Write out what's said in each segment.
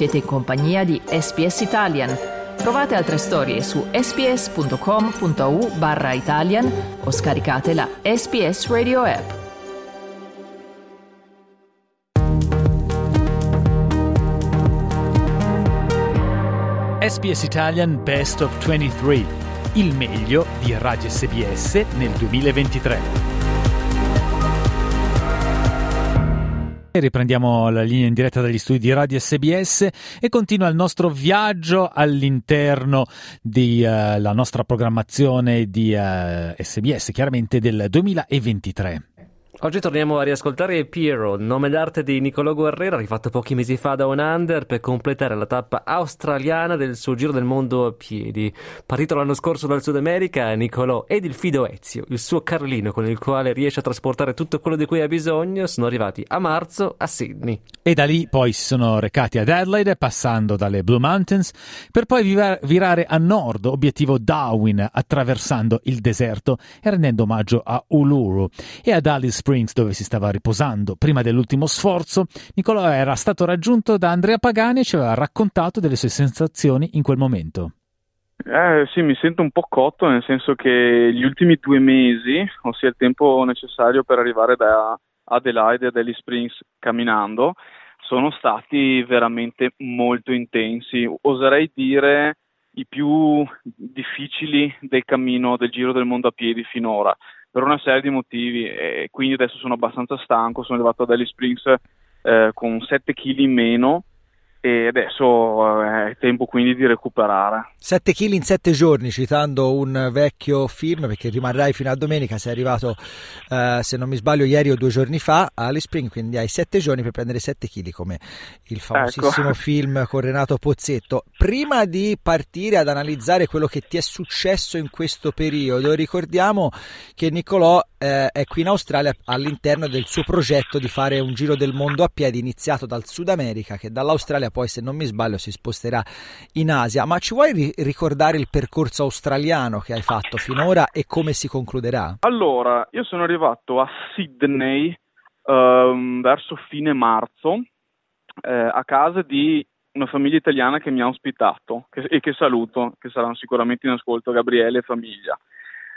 Siete in compagnia di SPS Italian. Trovate altre storie su sps.com.au barra Italian o scaricate la SPS Radio app. SPS Italian Best of 23, il meglio di Radio SBS nel 2023. Riprendiamo la linea in diretta dagli studi di Radio SBS e continua il nostro viaggio all'interno della uh, nostra programmazione di uh, SBS, chiaramente del 2023. Oggi torniamo a riascoltare Piero, nome d'arte di Nicolò Guerrera, rifatto pochi mesi fa da un under per completare la tappa australiana del suo giro del mondo a piedi. Partito l'anno scorso dal Sud America, Nicolò ed il fido Ezio, il suo Carlino con il quale riesce a trasportare tutto quello di cui ha bisogno, sono arrivati a marzo a Sydney. E da lì poi si sono recati ad Adelaide, passando dalle Blue Mountains, per poi virare a nord, obiettivo Darwin, attraversando il deserto e rendendo omaggio a Uluru e ad Alice Springs dove si stava riposando prima dell'ultimo sforzo, Nicolò era stato raggiunto da Andrea Pagani e ci aveva raccontato delle sue sensazioni in quel momento. Eh, sì, mi sento un po' cotto, nel senso che gli ultimi due mesi, ossia il tempo necessario per arrivare da Adelaide a Delhi Springs camminando, sono stati veramente molto intensi. Oserei dire i più difficili del cammino del Giro del Mondo a piedi finora per una serie di motivi e quindi adesso sono abbastanza stanco, sono arrivato a Delhi Springs eh, con 7 kg in meno e adesso eh, è tempo quindi di recuperare. 7 kg in 7 giorni, citando un vecchio film, perché rimarrai fino a domenica, sei arrivato, eh, se non mi sbaglio, ieri o due giorni fa a Alice Spring, quindi hai 7 giorni per prendere 7 kg, come il famosissimo ecco. film con Renato Pozzetto. Prima di partire ad analizzare quello che ti è successo in questo periodo, ricordiamo che Nicolò eh, è qui in Australia all'interno del suo progetto di fare un giro del mondo a piedi iniziato dal Sud America, che dall'Australia poi se non mi sbaglio si sposterà in Asia, ma ci vuoi ri- ricordare il percorso australiano che hai fatto finora e come si concluderà? Allora, io sono arrivato a Sydney um, verso fine marzo eh, a casa di una famiglia italiana che mi ha ospitato che, e che saluto, che saranno sicuramente in ascolto, Gabriele e famiglia.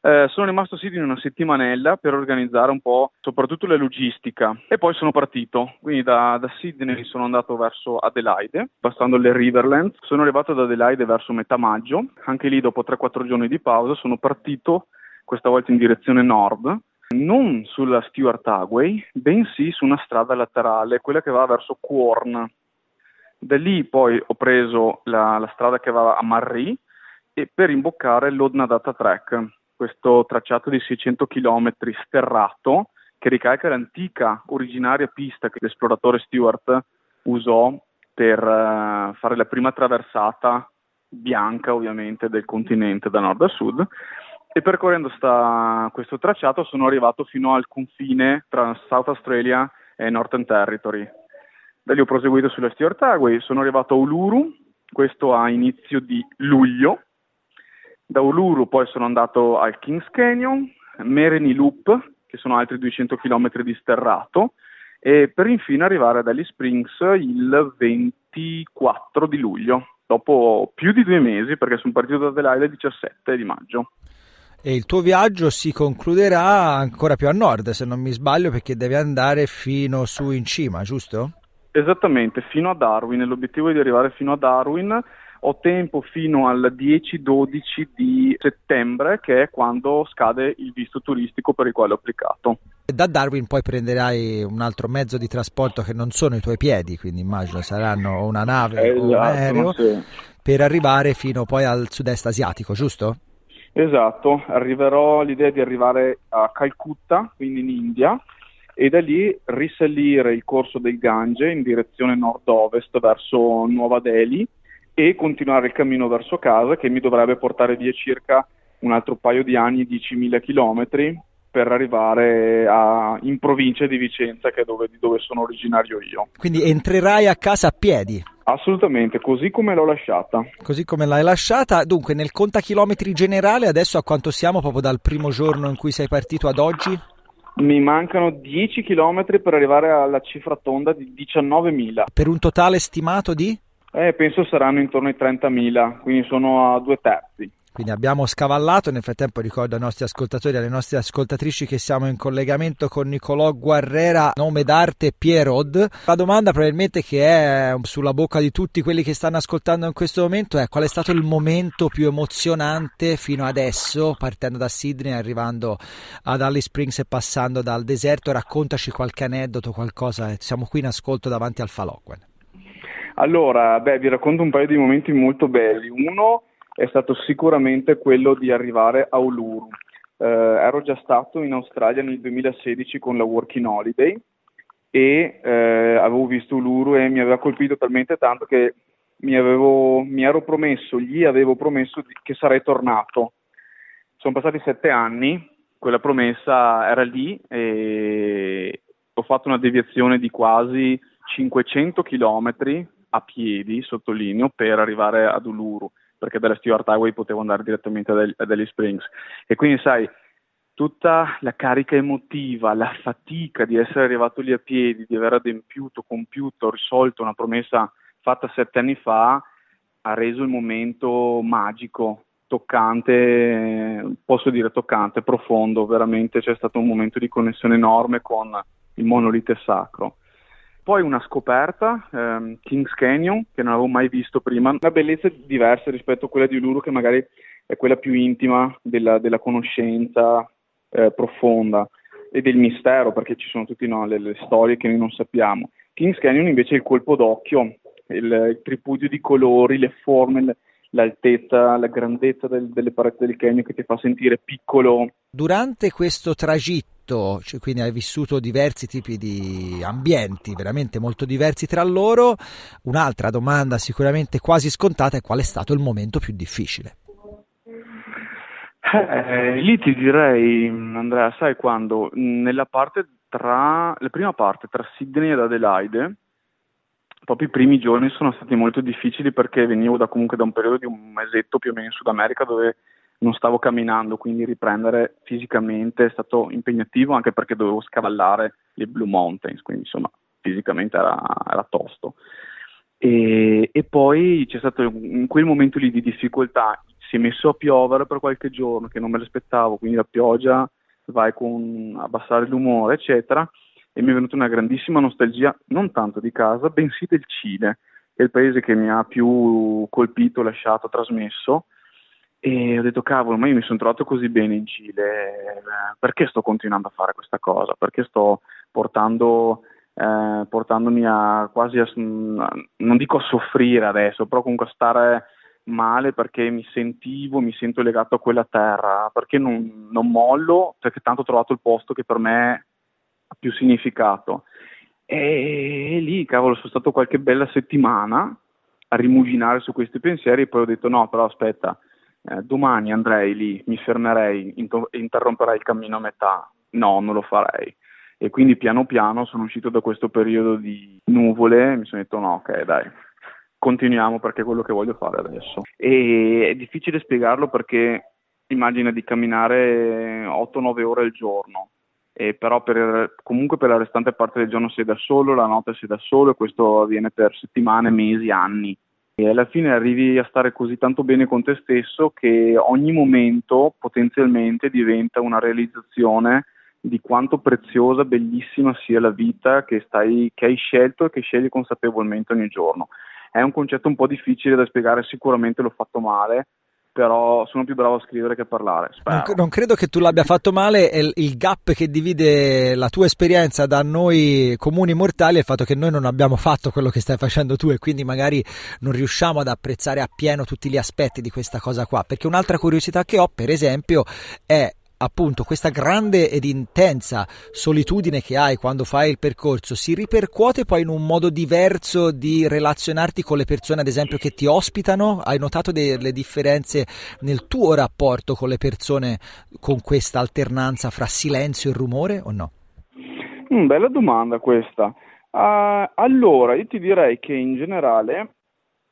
Eh, sono rimasto a Sydney una settimanella per organizzare un po' soprattutto la logistica e poi sono partito, quindi da, da Sydney sono andato verso Adelaide, passando le Riverlands, sono arrivato ad Adelaide verso metà maggio, anche lì dopo 3-4 giorni di pausa sono partito questa volta in direzione nord, non sulla Stuart Highway, bensì su una strada laterale, quella che va verso Quorn. Da lì poi ho preso la, la strada che va a Marri e per imboccare l'Odna Data Track, questo tracciato di 600 km sterrato che ricalca l'antica originaria pista che l'esploratore Stewart usò per uh, fare la prima traversata bianca ovviamente del continente da nord a sud e percorrendo sta, questo tracciato sono arrivato fino al confine tra South Australia e Northern Territory. Da lì ho proseguito sulla Stuart Highway, sono arrivato a Uluru, questo a inizio di luglio, da Uluru poi sono andato al Kings Canyon, Mereni Loop, che sono altri 200 km di sterrato, e per infine arrivare ad Alice Springs il 24 di luglio, dopo più di due mesi, perché sono partito da Adelaide il 17 di maggio. E il tuo viaggio si concluderà ancora più a nord, se non mi sbaglio, perché devi andare fino su in cima, giusto? Esattamente, fino a Darwin. L'obiettivo è di arrivare fino a Darwin ho tempo fino al 10-12 di settembre, che è quando scade il visto turistico per il quale ho applicato. Da Darwin poi prenderai un altro mezzo di trasporto che non sono i tuoi piedi, quindi immagino saranno una nave esatto, o un esatto, aereo, sì. per arrivare fino poi al sud-est asiatico, giusto? Esatto, arriverò l'idea di arrivare a Calcutta, quindi in India, e da lì risalire il corso del Gange in direzione nord-ovest verso Nuova Delhi e continuare il cammino verso casa che mi dovrebbe portare via circa un altro paio di anni, 10.000 chilometri per arrivare a, in provincia di Vicenza che è dove, dove sono originario io. Quindi entrerai a casa a piedi? Assolutamente, così come l'ho lasciata. Così come l'hai lasciata, dunque nel contachilometri generale adesso a quanto siamo proprio dal primo giorno in cui sei partito ad oggi? Mi mancano 10 km per arrivare alla cifra tonda di 19.000. Per un totale stimato di? Eh, penso saranno intorno ai 30.000, quindi sono a due terzi. Quindi abbiamo scavallato, nel frattempo ricordo ai nostri ascoltatori e alle nostre ascoltatrici che siamo in collegamento con Nicolò Guerrera, nome d'arte Pierrod. La domanda probabilmente che è sulla bocca di tutti quelli che stanno ascoltando in questo momento è qual è stato il momento più emozionante fino adesso, partendo da Sydney, arrivando ad Alice Springs e passando dal deserto. Raccontaci qualche aneddoto, qualcosa. Siamo qui in ascolto davanti al Falocquen. Allora, beh, vi racconto un paio di momenti molto belli. Uno è stato sicuramente quello di arrivare a Uluru. Eh, ero già stato in Australia nel 2016 con la Working Holiday e eh, avevo visto Uluru e mi aveva colpito talmente tanto che mi, avevo, mi ero promesso, gli avevo promesso che sarei tornato. Sono passati sette anni, quella promessa era lì e ho fatto una deviazione di quasi 500 km a piedi, sottolineo, per arrivare ad Uluru perché dalla Stewart Highway potevo andare direttamente ad, Alice Springs. E quindi, sai, tutta la carica emotiva, la fatica di essere arrivato lì a piedi, di aver adempiuto, compiuto, risolto una promessa fatta sette anni fa, ha reso il momento magico, toccante, posso dire toccante, profondo, veramente c'è stato un momento di connessione enorme con il monolite sacro. Poi una scoperta, ehm, Kings Canyon, che non avevo mai visto prima, una bellezza diversa rispetto a quella di Uluru, che magari è quella più intima della, della conoscenza eh, profonda e del mistero, perché ci sono tutte no, le, le, storie che noi non sappiamo. Kings Canyon invece è il colpo d'occhio, il, il tripudio di colori, le forme, l'altezza, la grandezza del, delle pareti del canyon che ti fa sentire piccolo. Durante questo tragitto cioè quindi hai vissuto diversi tipi di ambienti, veramente molto diversi tra loro. Un'altra domanda sicuramente quasi scontata è qual è stato il momento più difficile? Eh, lì ti direi, Andrea, sai quando? Nella parte tra, la prima parte tra Sydney ed Adelaide, proprio i primi giorni sono stati molto difficili perché venivo da, comunque da un periodo di un mesetto più o meno in Sud America dove non stavo camminando, quindi riprendere fisicamente è stato impegnativo anche perché dovevo scavallare le Blue Mountains, quindi insomma fisicamente era, era tosto. E, e, poi c'è stato in quel momento lì di difficoltà, si è messo a piovere per qualche giorno che non me l'aspettavo, quindi la pioggia vai con abbassare l'umore, eccetera, e mi è venuta una grandissima nostalgia, non tanto di casa, bensì del Cile, che è il paese che mi ha più colpito, lasciato, trasmesso, e ho detto, cavolo, ma io mi sono trovato così bene in Cile, perché sto continuando a fare questa cosa? Perché sto portando, eh, portandomi a quasi a, non dico a soffrire adesso, però comunque a stare male perché mi sentivo, mi sento legato a quella terra, perché non, non mollo, perché tanto ho trovato il posto che per me ha più significato. E, e lì, cavolo, sono stato qualche bella settimana a rimuginare su questi pensieri e poi ho detto no, però aspetta, eh, domani andrei lì, mi fermerei, inter- interromperei il cammino a metà. No, non lo farei. E quindi piano piano sono uscito da questo periodo di nuvole e mi sono detto no, ok, dai, continuiamo perché è quello che voglio fare adesso. E è difficile spiegarlo perché immagina di camminare 8-9 ore al giorno, e però per, comunque per la restante parte del giorno sei da solo, la notte sei da solo e questo avviene per settimane, mesi, anni e alla fine arrivi a stare così tanto bene con te stesso che ogni momento potenzialmente diventa una realizzazione di quanto preziosa, bellissima sia la vita che, stai, che hai scelto e che scegli consapevolmente ogni giorno. È un concetto un po' difficile da spiegare, sicuramente l'ho fatto male, però sono più bravo a scrivere che a parlare. Non, non, credo che tu l'abbia fatto male, il, il gap che divide la tua esperienza da noi comuni mortali è il fatto che noi non abbiamo fatto quello che stai facendo tu e quindi magari non riusciamo ad apprezzare appieno tutti gli aspetti di questa cosa qua. Perché un'altra curiosità che ho, per esempio, è appunto questa grande ed intensa solitudine che hai quando fai il percorso si ripercuote poi in un modo diverso di relazionarti con le persone ad esempio che ti ospitano? Hai notato delle differenze nel tuo rapporto con le persone con questa alternanza fra silenzio e rumore o no? Mm, bella domanda questa. Uh, allora, io ti direi che in generale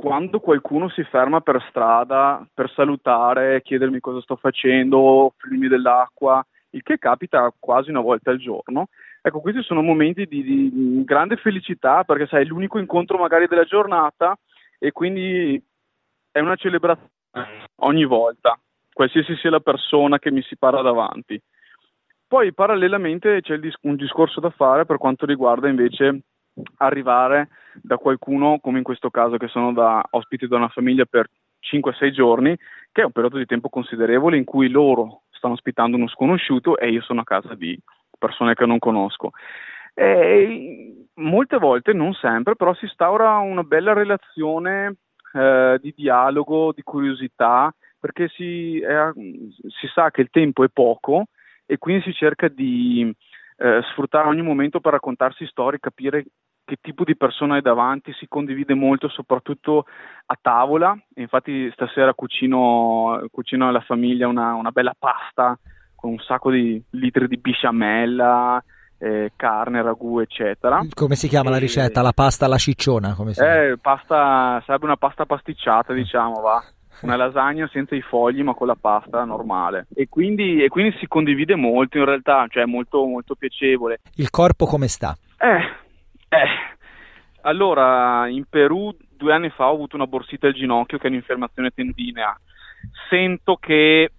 quando qualcuno si ferma per strada per salutare, chiedermi cosa sto facendo, offrirmi dell'acqua, il che capita quasi una volta al giorno. Ecco, questi sono momenti di, di grande felicità perché sai, è l'unico incontro magari della giornata e quindi è una celebrazione ogni volta, qualsiasi sia la persona che mi si parla davanti. Poi parallelamente c'è un discorso da fare per quanto riguarda invece arrivare da qualcuno, come in questo caso che sono da ospite da una famiglia per 5-6 giorni, che è un periodo di tempo considerevole in cui loro stanno ospitando uno sconosciuto e io sono a casa di persone che non conosco. E molte volte, non sempre, però si instaura una bella relazione eh, di dialogo, di curiosità, perché si, è, si, sa che il tempo è poco e quindi si cerca di eh, sfruttare ogni momento per raccontarsi storie, capire che tipo di persona hai davanti, si condivide molto soprattutto a tavola, infatti stasera cucino, cucino alla famiglia una, una, bella pasta con un sacco di litri di bisciamella, eh, carne, ragù, eccetera. Come si chiama e... la ricetta? La pasta alla cicciona? Come si eh, pasta, sarebbe una pasta pasticciata, diciamo, va. Una lasagna senza i fogli ma con la pasta normale e quindi, e quindi si condivide molto in realtà, cioè molto, molto piacevole. Il corpo come sta? Eh, eh, allora, in Perù due anni fa ho avuto una borsita al ginocchio che è un'infiammazione tendinea. Sento che,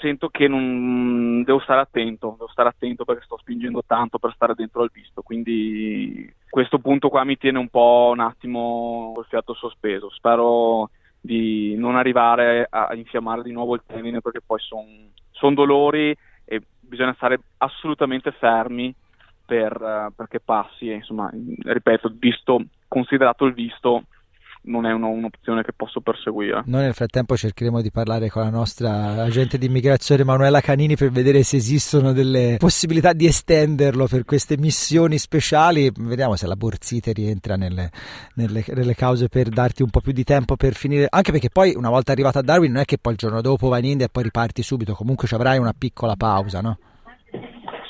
sento che non, devo stare attento, devo stare attento perché sto spingendo tanto per stare dentro al visto, quindi questo punto qua mi tiene un po' un attimo col fiato sospeso. Spero di non arrivare a infiammare di nuovo il tendine perché poi sono son dolori e bisogna stare assolutamente fermi per, perché passi insomma, ripeto, visto, considerato il visto, non è uno, un'opzione che posso perseguire. Noi nel frattempo cercheremo di parlare con la nostra agente di immigrazione Manuela Canini per vedere se esistono delle possibilità di estenderlo per queste missioni speciali. Vediamo se la borsite rientra nelle, nelle, nelle cause per darti un po' più di tempo per finire. Anche perché poi una volta arrivato a Darwin non è che poi il giorno dopo vai in India e poi riparti subito, comunque ci avrai una piccola pausa, no?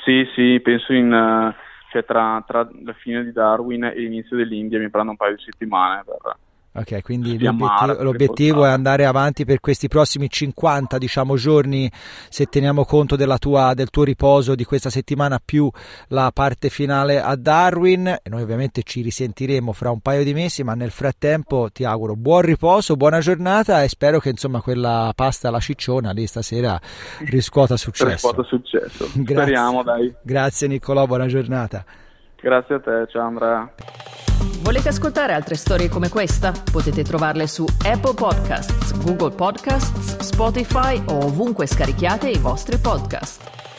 Sì, sì, penso in, uh, cioè tra, tra, la fine di Darwin e l'inizio dell'India mi prendo un paio di settimane per, Ok, quindi l'obiettivo, l'obiettivo, è andare avanti per questi prossimi 50 diciamo, giorni, se teniamo conto tua, del tuo riposo di questa settimana più la parte finale a Darwin. E noi ovviamente ci risentiremo fra un paio di mesi, ma nel frattempo ti auguro buon riposo, buona giornata e spero che insomma quella pasta alla cicciona lì stasera riscuota successo. Riscuota successo. Speriamo, dai. Grazie Nicolò, buona giornata. Grazie a te, ciao Andrea. Volete ascoltare altre storie come questa? Potete trovarle su Apple Podcasts, Google Podcasts, Spotify o ovunque scarichiate i vostri podcast.